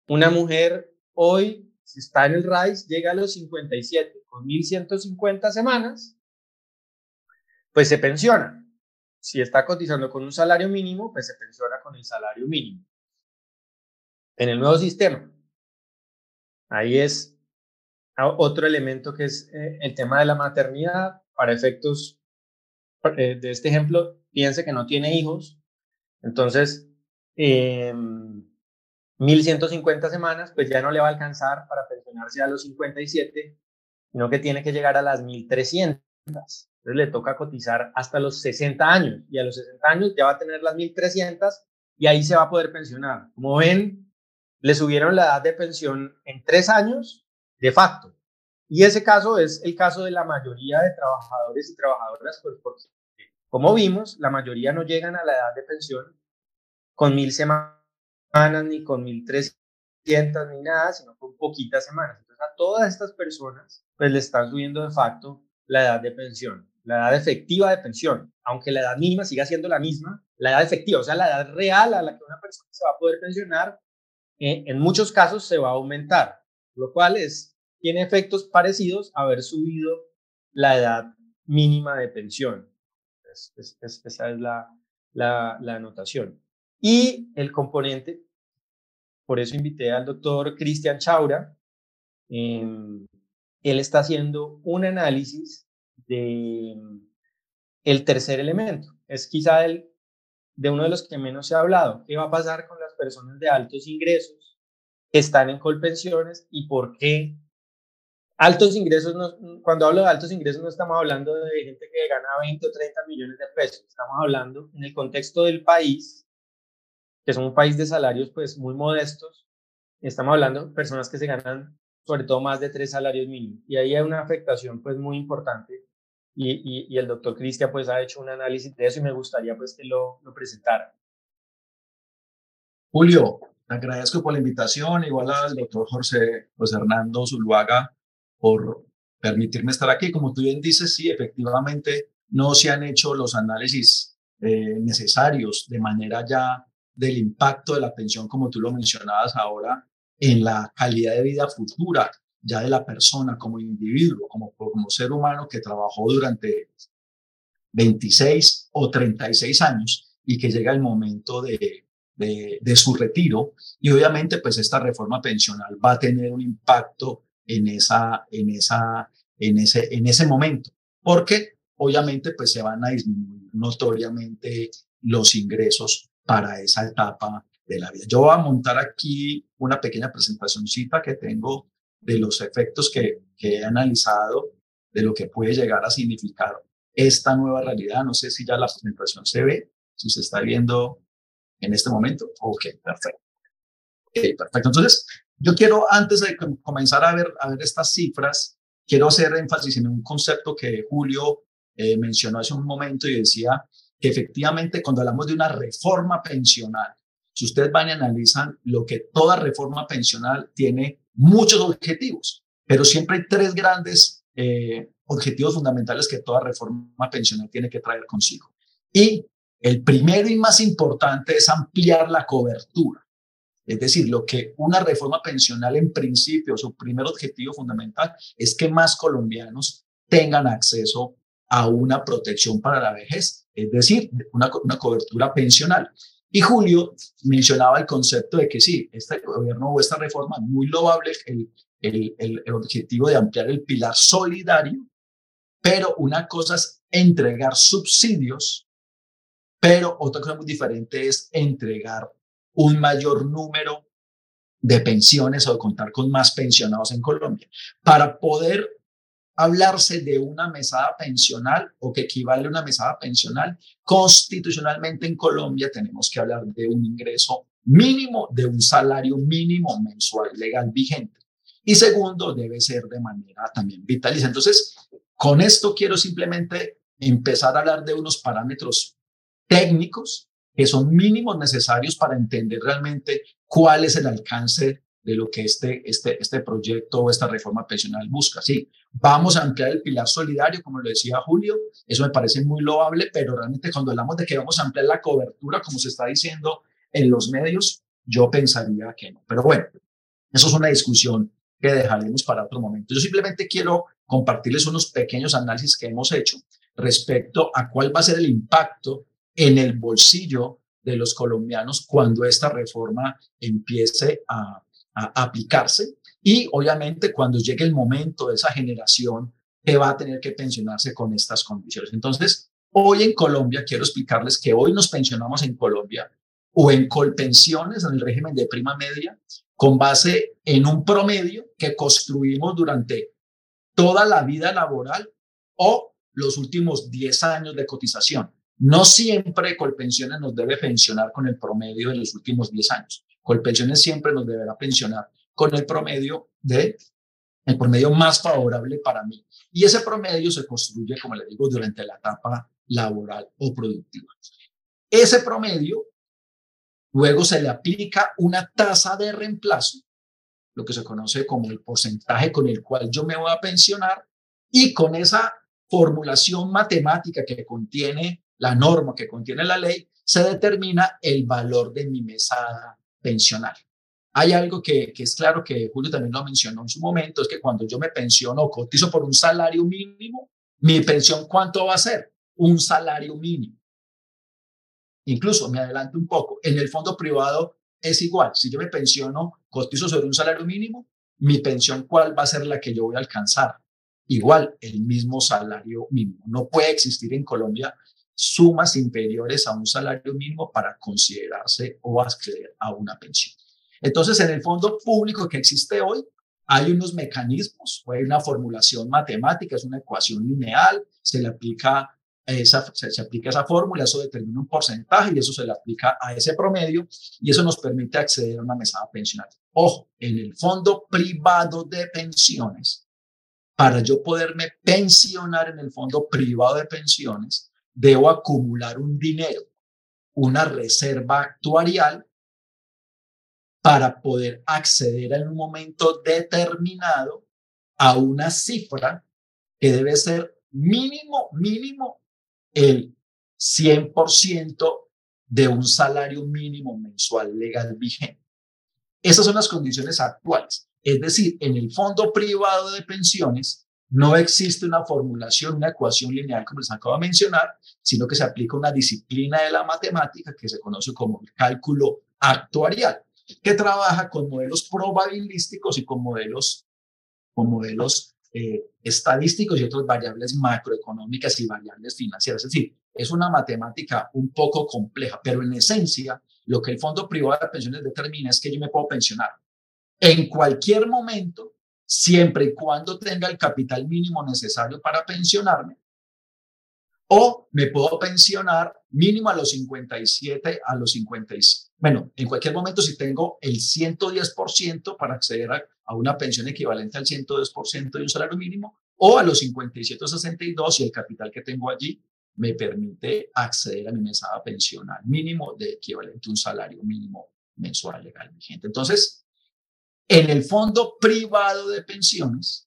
una mujer hoy, si está en el RAIS, llega a los 57 con 1.150 semanas, pues se pensiona. Si está cotizando con un salario mínimo, pues se pensiona con el salario mínimo. En el nuevo sistema. Ahí es otro elemento que es eh, el tema de la maternidad. Para efectos eh, de este ejemplo, piense que no tiene hijos. Entonces, eh, 1150 semanas, pues ya no le va a alcanzar para pensionarse a los 57, sino que tiene que llegar a las 1300. Entonces le toca cotizar hasta los 60 años y a los 60 años ya va a tener las 1.300 y ahí se va a poder pensionar. Como ven, le subieron la edad de pensión en tres años de facto. Y ese caso es el caso de la mayoría de trabajadores y trabajadoras, pues porque, como vimos, la mayoría no llegan a la edad de pensión con mil semanas ni con 1.300 ni nada, sino con poquitas semanas. Entonces a todas estas personas pues le están subiendo de facto la edad de pensión la edad efectiva de pensión, aunque la edad mínima siga siendo la misma, la edad efectiva, o sea, la edad real a la que una persona se va a poder pensionar, eh, en muchos casos se va a aumentar, lo cual es, tiene efectos parecidos a haber subido la edad mínima de pensión. esa es la, la, anotación. Y el componente, por eso invité al doctor Cristian Chaura, em, él está haciendo un análisis de el tercer elemento. Es quizá el de uno de los que menos se ha hablado. ¿Qué va a pasar con personas de altos ingresos que están en colpensiones y por qué altos ingresos? No, cuando hablo de altos ingresos no estamos hablando de gente que gana 20 o 30 millones de pesos. Estamos hablando en el contexto del país, que es un país de salarios pues muy modestos. Estamos hablando de personas que se ganan sobre todo más de tres salarios mínimos. Y ahí hay una afectación pues muy importante y, el doctor Cristian pues ha hecho un análisis de eso y me gustaría pues que lo, lo presentara. Julio, agradezco por la invitación, igual al doctor José, José Hernando Zuluaga por permitirme estar aquí. Como tú bien dices, sí, efectivamente no se han hecho los análisis eh, necesarios de manera ya del impacto de la pensión, como tú lo mencionabas ahora, en la calidad de vida futura ya de la persona como individuo, como, como ser humano que trabajó durante 26 o 36 años y que llega el momento de, de, su retiro. Y obviamente, pues esta reforma pensional va a tener un impacto en, esa, en, esa, en, ese, en ese momento, porque obviamente pues se van a disminuir notoriamente los ingresos para esa etapa de la vida. Yo voy a montar aquí una pequeña presentacióncita que tengo de los efectos que, he analizado, de lo que puede llegar a significar esta nueva realidad. No sé si ya la presentación se ve, si se está viendo en este momento. Ok, perfecto. perfecto. Entonces, yo quiero, antes de comenzar a ver, a ver estas cifras, quiero hacer énfasis en un concepto que Julio eh, mencionó hace un momento y decía que efectivamente cuando hablamos de una reforma pensional, si ustedes van y analizan lo que toda reforma pensional tiene muchos objetivos, pero siempre hay tres grandes eh, objetivos fundamentales que toda reforma pensional tiene que traer consigo. Y el primero y más importante es ampliar la cobertura. Es decir, lo que una reforma pensional en principio, su primer objetivo fundamental es que más colombianos tengan acceso a una protección para la vejez, es decir, una, cobertura pensional. Y Julio mencionaba el concepto de que sí, este gobierno o esta reforma, muy loable el objetivo de ampliar el pilar solidario, pero una cosa es entregar subsidios, pero otra cosa muy diferente es entregar un mayor número de pensiones o contar con más pensionados en Colombia. Para poder hablarse de una mesada pensional o que equivale a una mesada pensional, constitucionalmente en Colombia tenemos que hablar de un ingreso mínimo, de un salario mínimo mensual legal vigente. Y segundo, debe ser de manera también vitaliza. Entonces, con esto quiero simplemente empezar a hablar de unos parámetros técnicos que son mínimos necesarios para entender realmente cuál es el alcance de lo que este, este, este proyecto o esta reforma pensional busca. Sí, vamos a ampliar el pilar solidario, como lo decía Julio, eso me parece muy loable, pero realmente cuando hablamos de que vamos a ampliar la cobertura, como se está diciendo en los medios, yo pensaría que no. Pero bueno, eso es una discusión que dejaremos para otro momento. Yo simplemente quiero compartirles unos pequeños análisis que hemos hecho respecto a cuál va a ser el impacto en el bolsillo de los colombianos cuando esta reforma empiece a, aplicarse y obviamente cuando llegue el momento de esa generación que va a tener que pensionarse con estas condiciones. Entonces, hoy en Colombia, quiero explicarles que hoy nos pensionamos en Colombia o en colpensiones en el régimen de prima media con base en un promedio que construimos durante toda la vida laboral o los últimos 10 años de cotización. No siempre Colpensiones nos debe pensionar con el promedio de los últimos 10 años. Colpensiones siempre nos deberá pensionar con el promedio de el promedio más favorable para mí. Y ese promedio se construye, como le digo, durante la etapa laboral o productiva. Ese promedio luego se le aplica una tasa de reemplazo, lo que se conoce como el porcentaje con el cual yo me voy a pensionar, y con esa formulación matemática que contiene la norma, que contiene la ley, se determina el valor de mi mesada pensional. Hay algo que, es claro que Julio también lo mencionó en su momento, es que cuando yo me pensiono o cotizo por un salario mínimo, mi pensión ¿cuánto va a ser? Un salario mínimo. Incluso me adelanto un poco, en el fondo privado es igual. Si yo me pensiono, cotizo sobre un salario mínimo, mi pensión ¿cuál va a ser la que yo voy a alcanzar? Igual, el mismo salario mínimo. No puede existir en Colombia sumas inferiores a un salario mínimo para considerarse o acceder a una pensión. Entonces, en el fondo público que existe hoy, hay unos mecanismos, hay una formulación matemática, es una ecuación lineal, se le aplica esa, se, aplica esa fórmula, eso determina un porcentaje y eso se le aplica a ese promedio y eso nos permite acceder a una mesada pensional. Ojo, en el fondo privado de pensiones, para yo poderme pensionar en el fondo privado de pensiones, debo acumular un dinero, una reserva actuarial para poder acceder en un momento determinado a una cifra que debe ser mínimo, mínimo el 100% de un salario mínimo mensual legal vigente. Esas son las condiciones actuales. Es decir, en el fondo privado de pensiones, no existe una formulación, una ecuación lineal, como les acabo de mencionar, sino que se aplica una disciplina de la matemática que se conoce como el cálculo actuarial, que trabaja con modelos probabilísticos y con modelos, con modelos eh, estadísticos y otras variables macroeconómicas y variables financieras. Es decir, es una matemática un poco compleja, pero en esencia, lo que el Fondo Privado de Pensiones determina es que yo me puedo pensionar en cualquier momento siempre y cuando tenga el capital mínimo necesario para pensionarme. O me puedo pensionar mínimo a los 57, a los 56. Bueno, en cualquier momento si tengo el 110% para acceder a, una pensión equivalente al 110% de un salario mínimo, o a los 57 o 62 y el capital que tengo allí me permite acceder a mi mesada pensional mínimo de equivalente a un salario mínimo mensual legal vigente. Entonces, en el fondo privado de pensiones,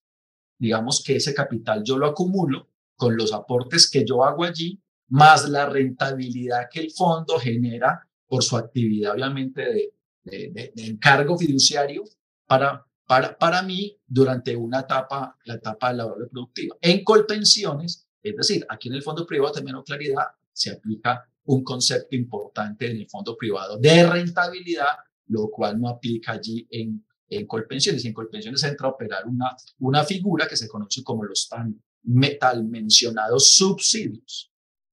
digamos que ese capital yo lo acumulo con los aportes que yo hago allí, más la rentabilidad que el fondo genera por su actividad, obviamente, de, encargo fiduciario para, para, para mí durante una etapa, la etapa laboral productiva. En colpensiones, es decir, aquí en el fondo privado, también claridad, se aplica un concepto importante en el fondo privado de rentabilidad, lo cual no aplica allí en, en Colpensiones. Y en Colpensiones entra a operar una, una figura que se conoce como los tan metal mencionados subsidios,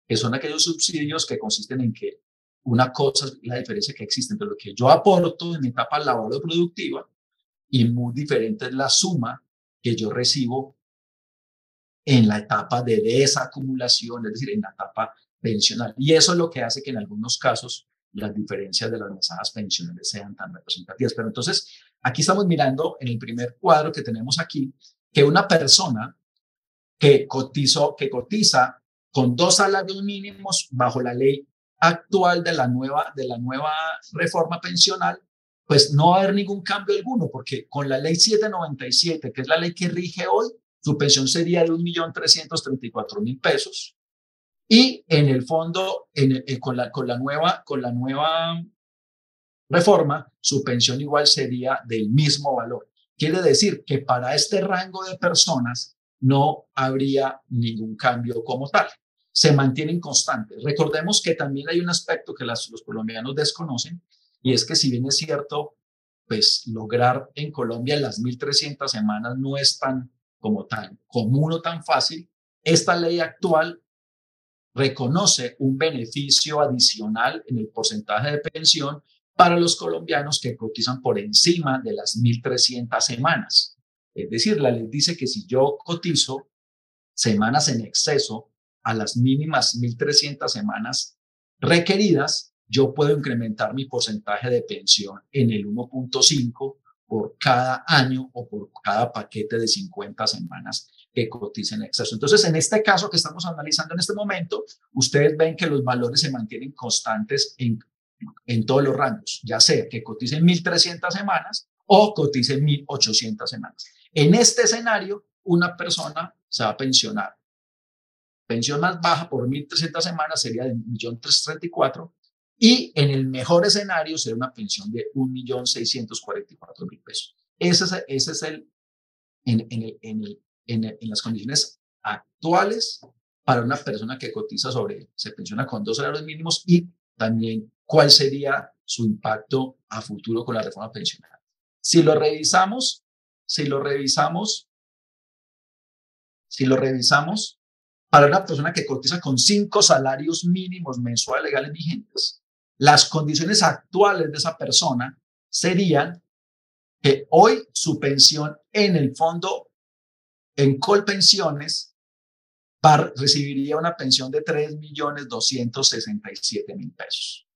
que son aquellos subsidios que consisten en que una cosa es la diferencia que existe entre lo que yo aporto en mi etapa laboral productiva y muy diferente es la suma que yo recibo en la etapa de desacumulación, es decir, en la etapa pensional. Y eso es lo que hace que en algunos casos las diferencias de las mesadas pensionales sean tan representativas. Pero entonces, aquí estamos mirando en el primer cuadro que tenemos aquí, que una persona que, cotizó, que cotiza con dos salarios mínimos bajo la ley actual de la nueva, de la nueva reforma pensional, pues no va a haber ningún cambio alguno, porque con la ley 797, que es la ley que rige hoy, su pensión sería de 1.334.000 pesos. Y en el fondo, en eh, con, la, con, la nueva, con la nueva reforma, su pensión igual sería del mismo valor. Quiere decir que para este rango de personas no habría ningún cambio como tal. Se mantienen constantes. Recordemos que también hay un aspecto que los colombianos desconocen y es que si bien es cierto, pues lograr en Colombia las 1.300 semanas no es tan como tan común o tan fácil, esta ley actual reconoce un beneficio adicional en el porcentaje de pensión para los colombianos que cotizan por encima de las 1.300 semanas. Es decir, la ley dice que si yo cotizo semanas en exceso a las mínimas 1.300 semanas requeridas, yo puedo incrementar mi porcentaje de pensión en el 1.5 por cada año o por cada paquete de 50 semanas que cotice en exceso. Entonces, en este caso que estamos analizando en este momento, ustedes ven que los valores se mantienen constantes en, en todos los rangos, ya sea que coticen 1.300 semanas o coticen 1.800 semanas. En este escenario, una persona se va a pensionar. Pensión más baja por 1.300 semanas sería de 1.334 y en el mejor escenario sería una pensión de 1.644.000 pesos. Ese es, ese es el, en, en, en, en, las condiciones actuales para una persona que cotiza sobre, se pensiona con dos salarios mínimos y también cuál sería su impacto a futuro con la reforma pensional. Si lo revisamos, si lo revisamos, si lo revisamos, para una persona que cotiza con cinco salarios mínimos mensuales legales vigentes, las condiciones actuales de esa persona serían que hoy su pensión en el fondo, en Colpensiones, recibiría una pensión de 3.267.000 pesos.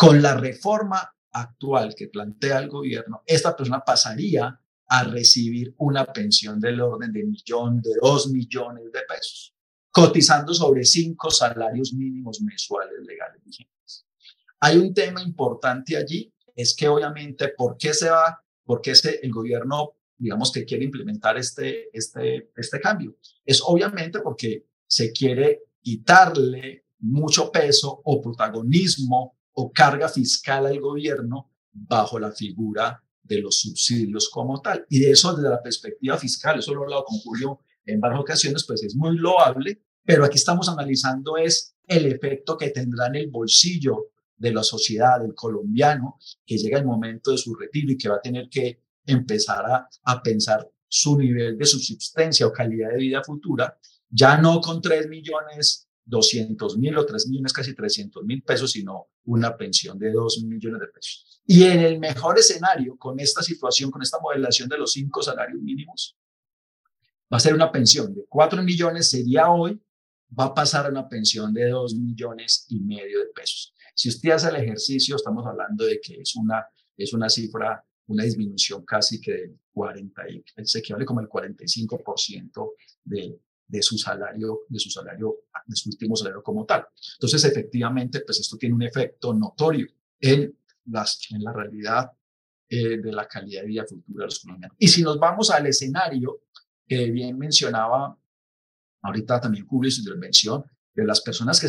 Con la reforma actual que plantea el gobierno, esta persona pasaría a recibir una pensión del orden de millón, de dos millones de pesos cotizando sobre cinco salarios mínimos mensuales legales vigentes. Hay un tema importante allí, es que obviamente, ¿por qué se va? ¿Por qué se, el gobierno, digamos, que quiere implementar este, este, este cambio? Es obviamente porque se quiere quitarle mucho peso o protagonismo o carga fiscal al gobierno bajo la figura de los subsidios como tal. Y de eso desde la perspectiva fiscal, eso lo he hablado con Julio en varias ocasiones, pues es muy loable, pero aquí estamos analizando es el efecto que tendrá en el bolsillo de la sociedad, del colombiano, que llega el momento de su retiro y que va a tener que empezar a, pensar su nivel de subsistencia o calidad de vida futura, ya no con 3 millones 200 mil o 3 millones, casi 300 mil pesos, sino una pensión de 2 millones de pesos. Y en el mejor escenario, con esta situación, con esta modelación de los cinco salarios mínimos, va a ser una pensión de 4 millones, sería hoy, va a pasar a una pensión de 2 millones y medio de pesos. Si usted hace el ejercicio, estamos hablando de que es una, es una cifra, una disminución casi que del 40, se equivale como el 45% de, de su salario, de su salario, de su último salario como tal. Entonces, efectivamente, pues esto tiene un efecto notorio en, las, en la realidad eh, de la calidad de vida futura de los colombianos. Y si nos vamos al escenario que bien mencionaba ahorita también cubre su intervención, de las personas que,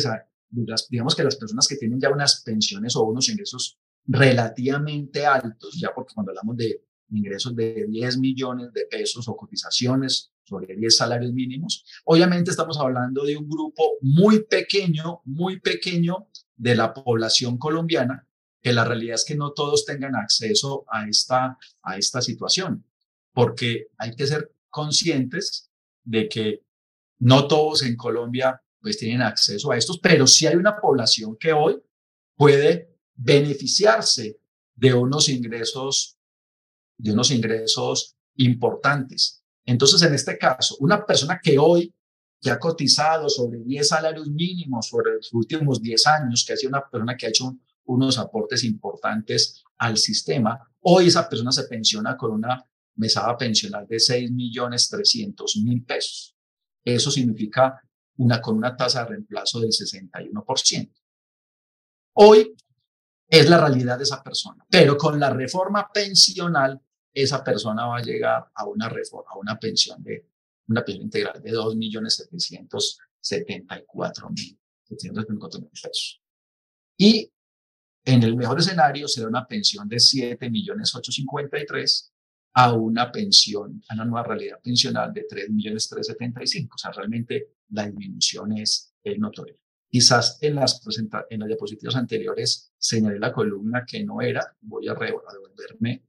digamos que las personas que tienen ya unas pensiones o unos ingresos relativamente altos, ya porque cuando hablamos de ingresos de 10 millones de pesos o cotizaciones sobre 10 salarios mínimos. Obviamente estamos hablando de un grupo muy pequeño, muy pequeño de la población colombiana, que la realidad es que no todos tengan acceso a esta, a esta situación, porque hay que ser conscientes de que no todos en Colombia pues tienen acceso a estos, pero sí hay una población que hoy puede beneficiarse de unos ingresos, de unos ingresos importantes. Entonces, en este caso, una persona que hoy ya ha cotizado sobre 10 salarios mínimos sobre los últimos 10 años, que ha sido una persona que ha hecho unos aportes importantes al sistema, hoy esa persona se pensiona con una mesada pensional de 6 millones 300 mil pesos. Eso significa una, con una tasa de reemplazo del 61%. Hoy es la realidad de esa persona, pero con la reforma pensional, esa persona va a llegar a una reforma, a una pensión de una pensión integral de 2.774.754.000 pesos. Y en el mejor escenario será una pensión de 7.853 a una pensión, a una nueva realidad pensional de 3.375. O sea, realmente la disminución es, notoria. Quizás en las, en las diapositivas anteriores señalé la columna que no era, voy a, devolverme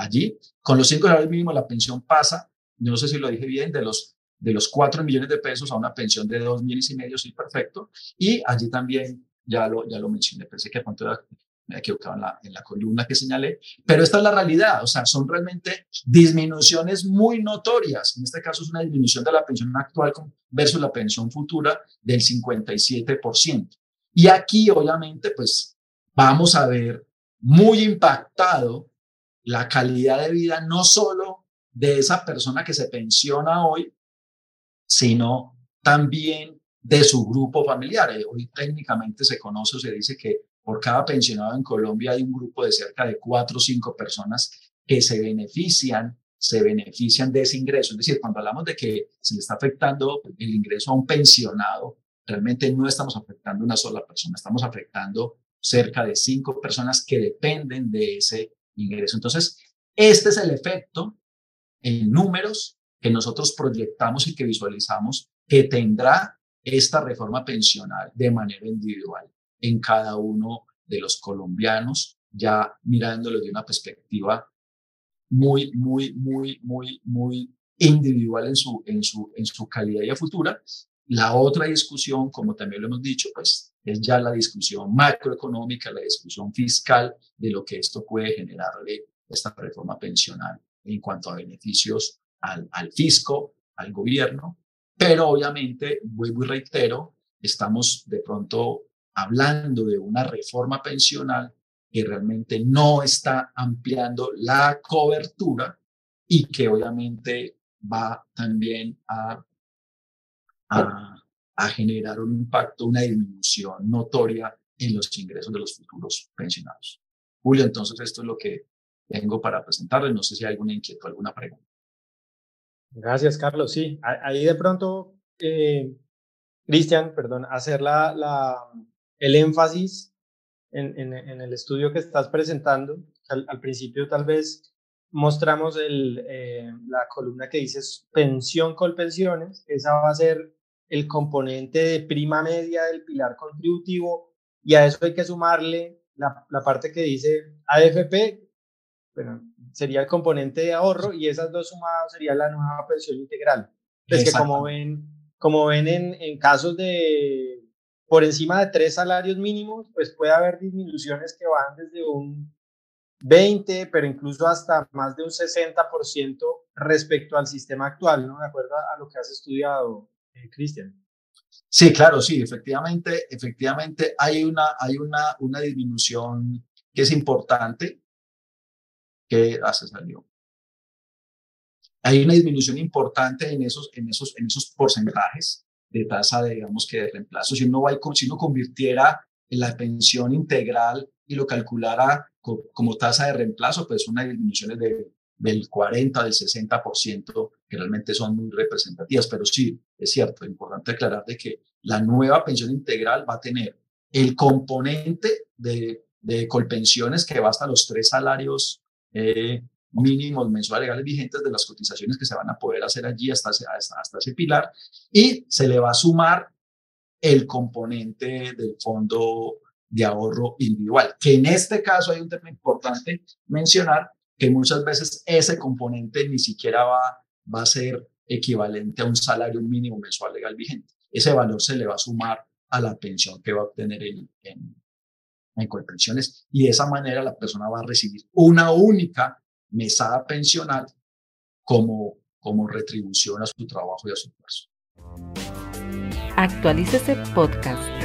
allí. Con los 5 salarios mínimos la pensión pasa, no sé si lo dije bien, de los, de los 4 millones de pesos a una pensión de 2 millones y medio, sí, perfecto. Y allí también, ya lo, ya lo mencioné, pensé que cuánto era me he equivocado en la columna que señalé, pero esta es la realidad, o sea, son realmente disminuciones muy notorias. En este caso es una disminución de la pensión actual versus la pensión futura del 57%. Y aquí, obviamente, pues vamos a ver muy impactado la calidad de vida no solo de esa persona que se pensiona hoy, sino también de su grupo familiar. Hoy técnicamente se conoce o se dice que por cada pensionado en Colombia hay un grupo de cerca de cuatro o cinco personas que se benefician, se benefician de ese ingreso. Es decir, cuando hablamos de que se le está afectando el ingreso a un pensionado, realmente no estamos afectando a una sola persona, estamos afectando cerca de cinco personas que dependen de ese ingreso. Entonces, este es el efecto en números que nosotros proyectamos y que visualizamos que tendrá esta reforma pensional de manera individual en cada uno de los colombianos, ya mirándolo de una perspectiva muy, muy, muy, muy, muy individual en su, en su, en su calidad y futura. La otra discusión, como también lo hemos dicho, pues es ya la discusión macroeconómica, la discusión fiscal de lo que esto puede generarle esta reforma pensional en cuanto a beneficios al, al fisco, al gobierno. Pero obviamente, vuelvo y reitero, estamos de pronto hablando de una reforma pensional que realmente no está ampliando la cobertura y que obviamente va también a, a, generar un impacto, una disminución notoria en los ingresos de los futuros pensionados. Julio, entonces esto es lo que tengo para presentarles. No sé si hay alguna inquietud, alguna pregunta. Gracias, Carlos. Sí, ahí de pronto, eh, Cristian, perdón, hacer la, la, el énfasis en, en, el estudio que estás presentando. Al, principio tal vez mostramos el, eh, la columna que dice pensión con pensiones. Esa va a ser el componente de prima media del pilar contributivo y a eso hay que sumarle la, la parte que dice AFP, bueno, sería el componente de ahorro y esas dos sumadas sería la nueva pensión integral. Es que como ven, como ven en, en casos de por encima de tres salarios mínimos, pues puede haber disminuciones que van desde un 20, pero incluso hasta más de un 60% respecto al sistema actual, ¿no? De acuerdo a lo que has estudiado, eh, Cristian. Sí, claro, sí, efectivamente, efectivamente hay una, hay una, una disminución que es importante, que ah, salió. Hay una disminución importante en esos, en esos, en esos porcentajes de tasa de, digamos que de reemplazo. Si uno, va, si uno convirtiera la pensión integral y lo calculara como tasa de reemplazo, pues una disminuciones de, del 40, del 60%, que realmente son muy representativas. Pero sí, es cierto, es importante aclarar de que la nueva pensión integral va a tener el componente de, de colpensiones que va hasta los tres salarios eh, mínimos mensuales legales vigentes de las cotizaciones que se van a poder hacer allí hasta, hasta, hasta ese pilar y se le va a sumar el componente del fondo de ahorro individual, que en este caso hay un tema importante mencionar, que muchas veces ese componente ni siquiera va, va a ser equivalente a un salario mínimo mensual legal vigente. Ese valor se le va a sumar a la pensión que va a obtener en, en, en y de esa manera la persona va a recibir una única mesada pensional como, como retribución a su trabajo y a su esfuerzo. Actualice ese podcast